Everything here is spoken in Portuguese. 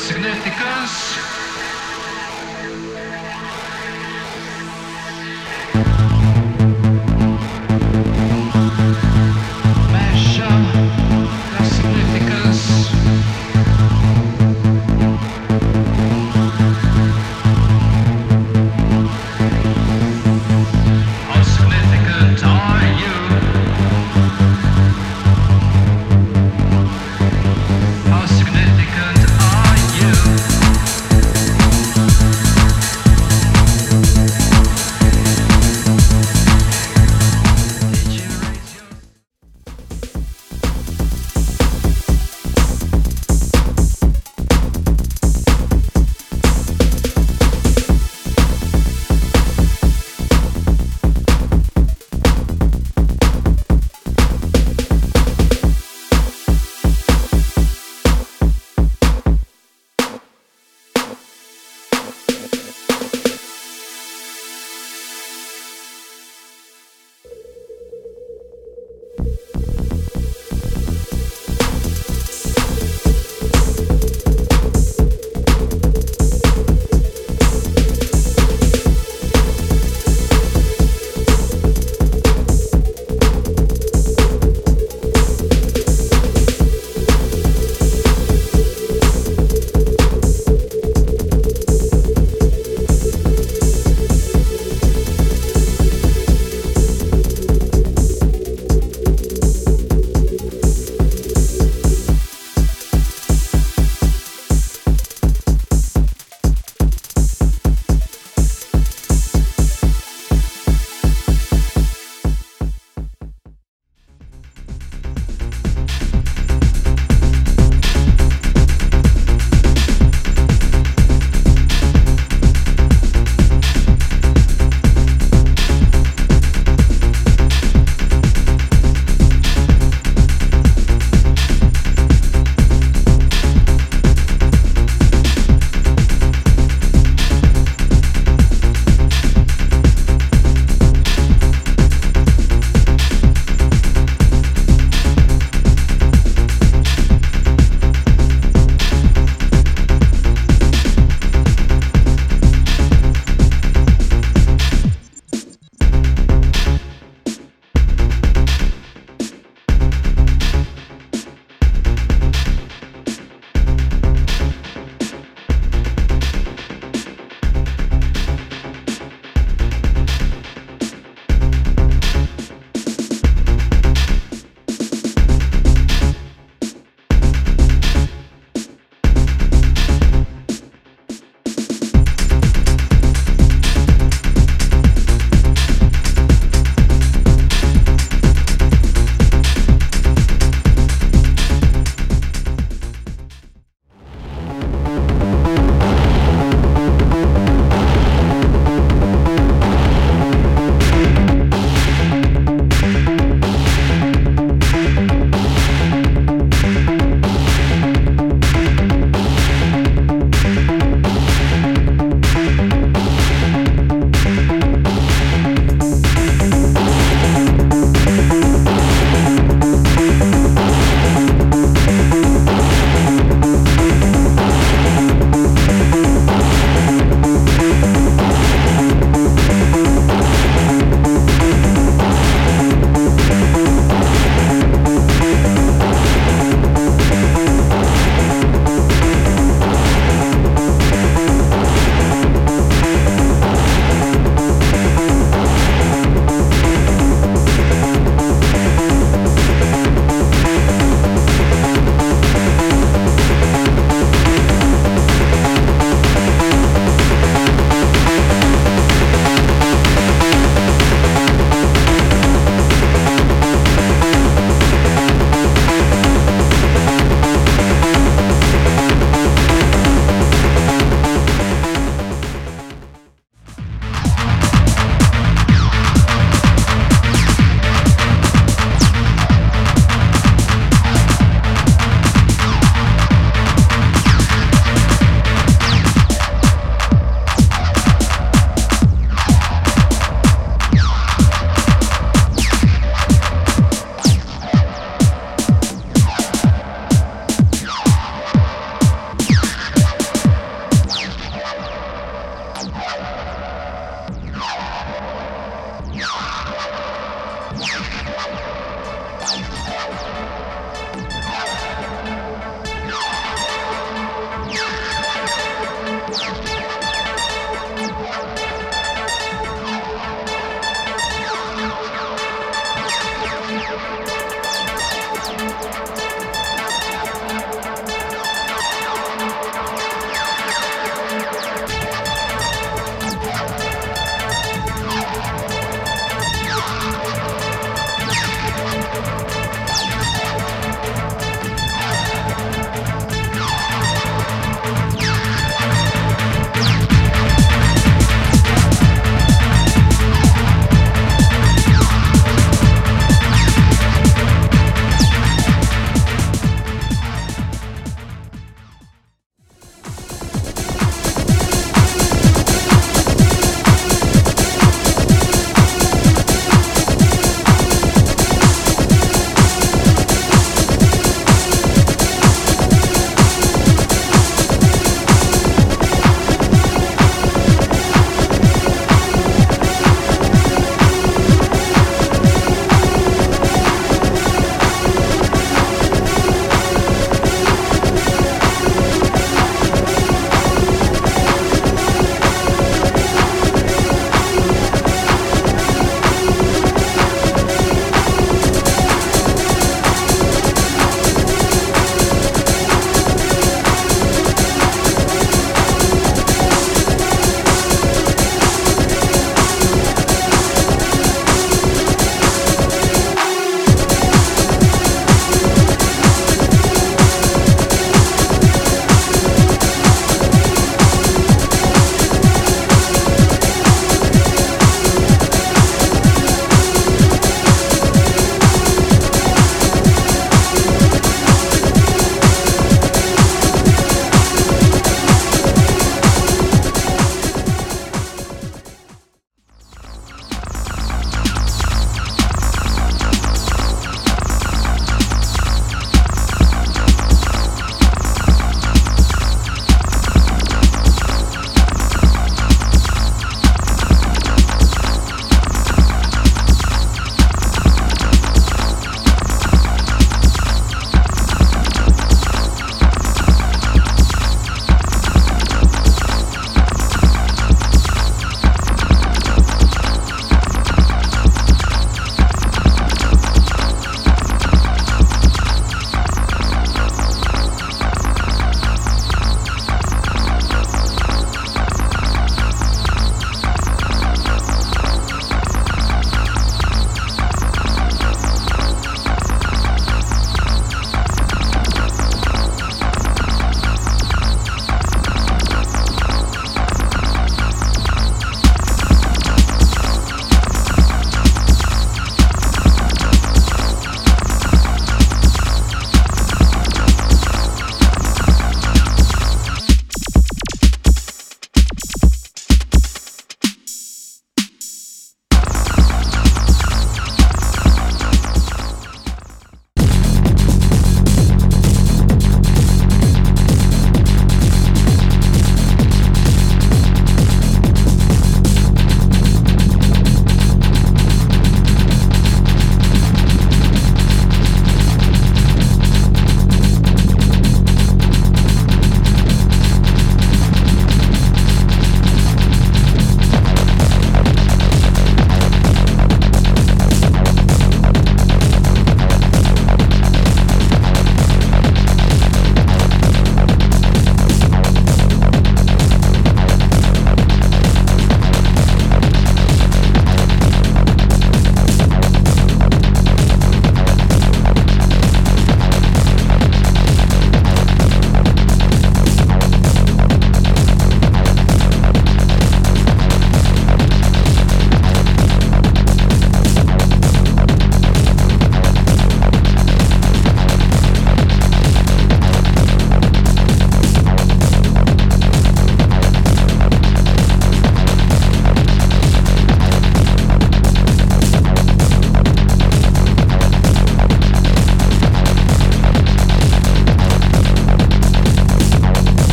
significance.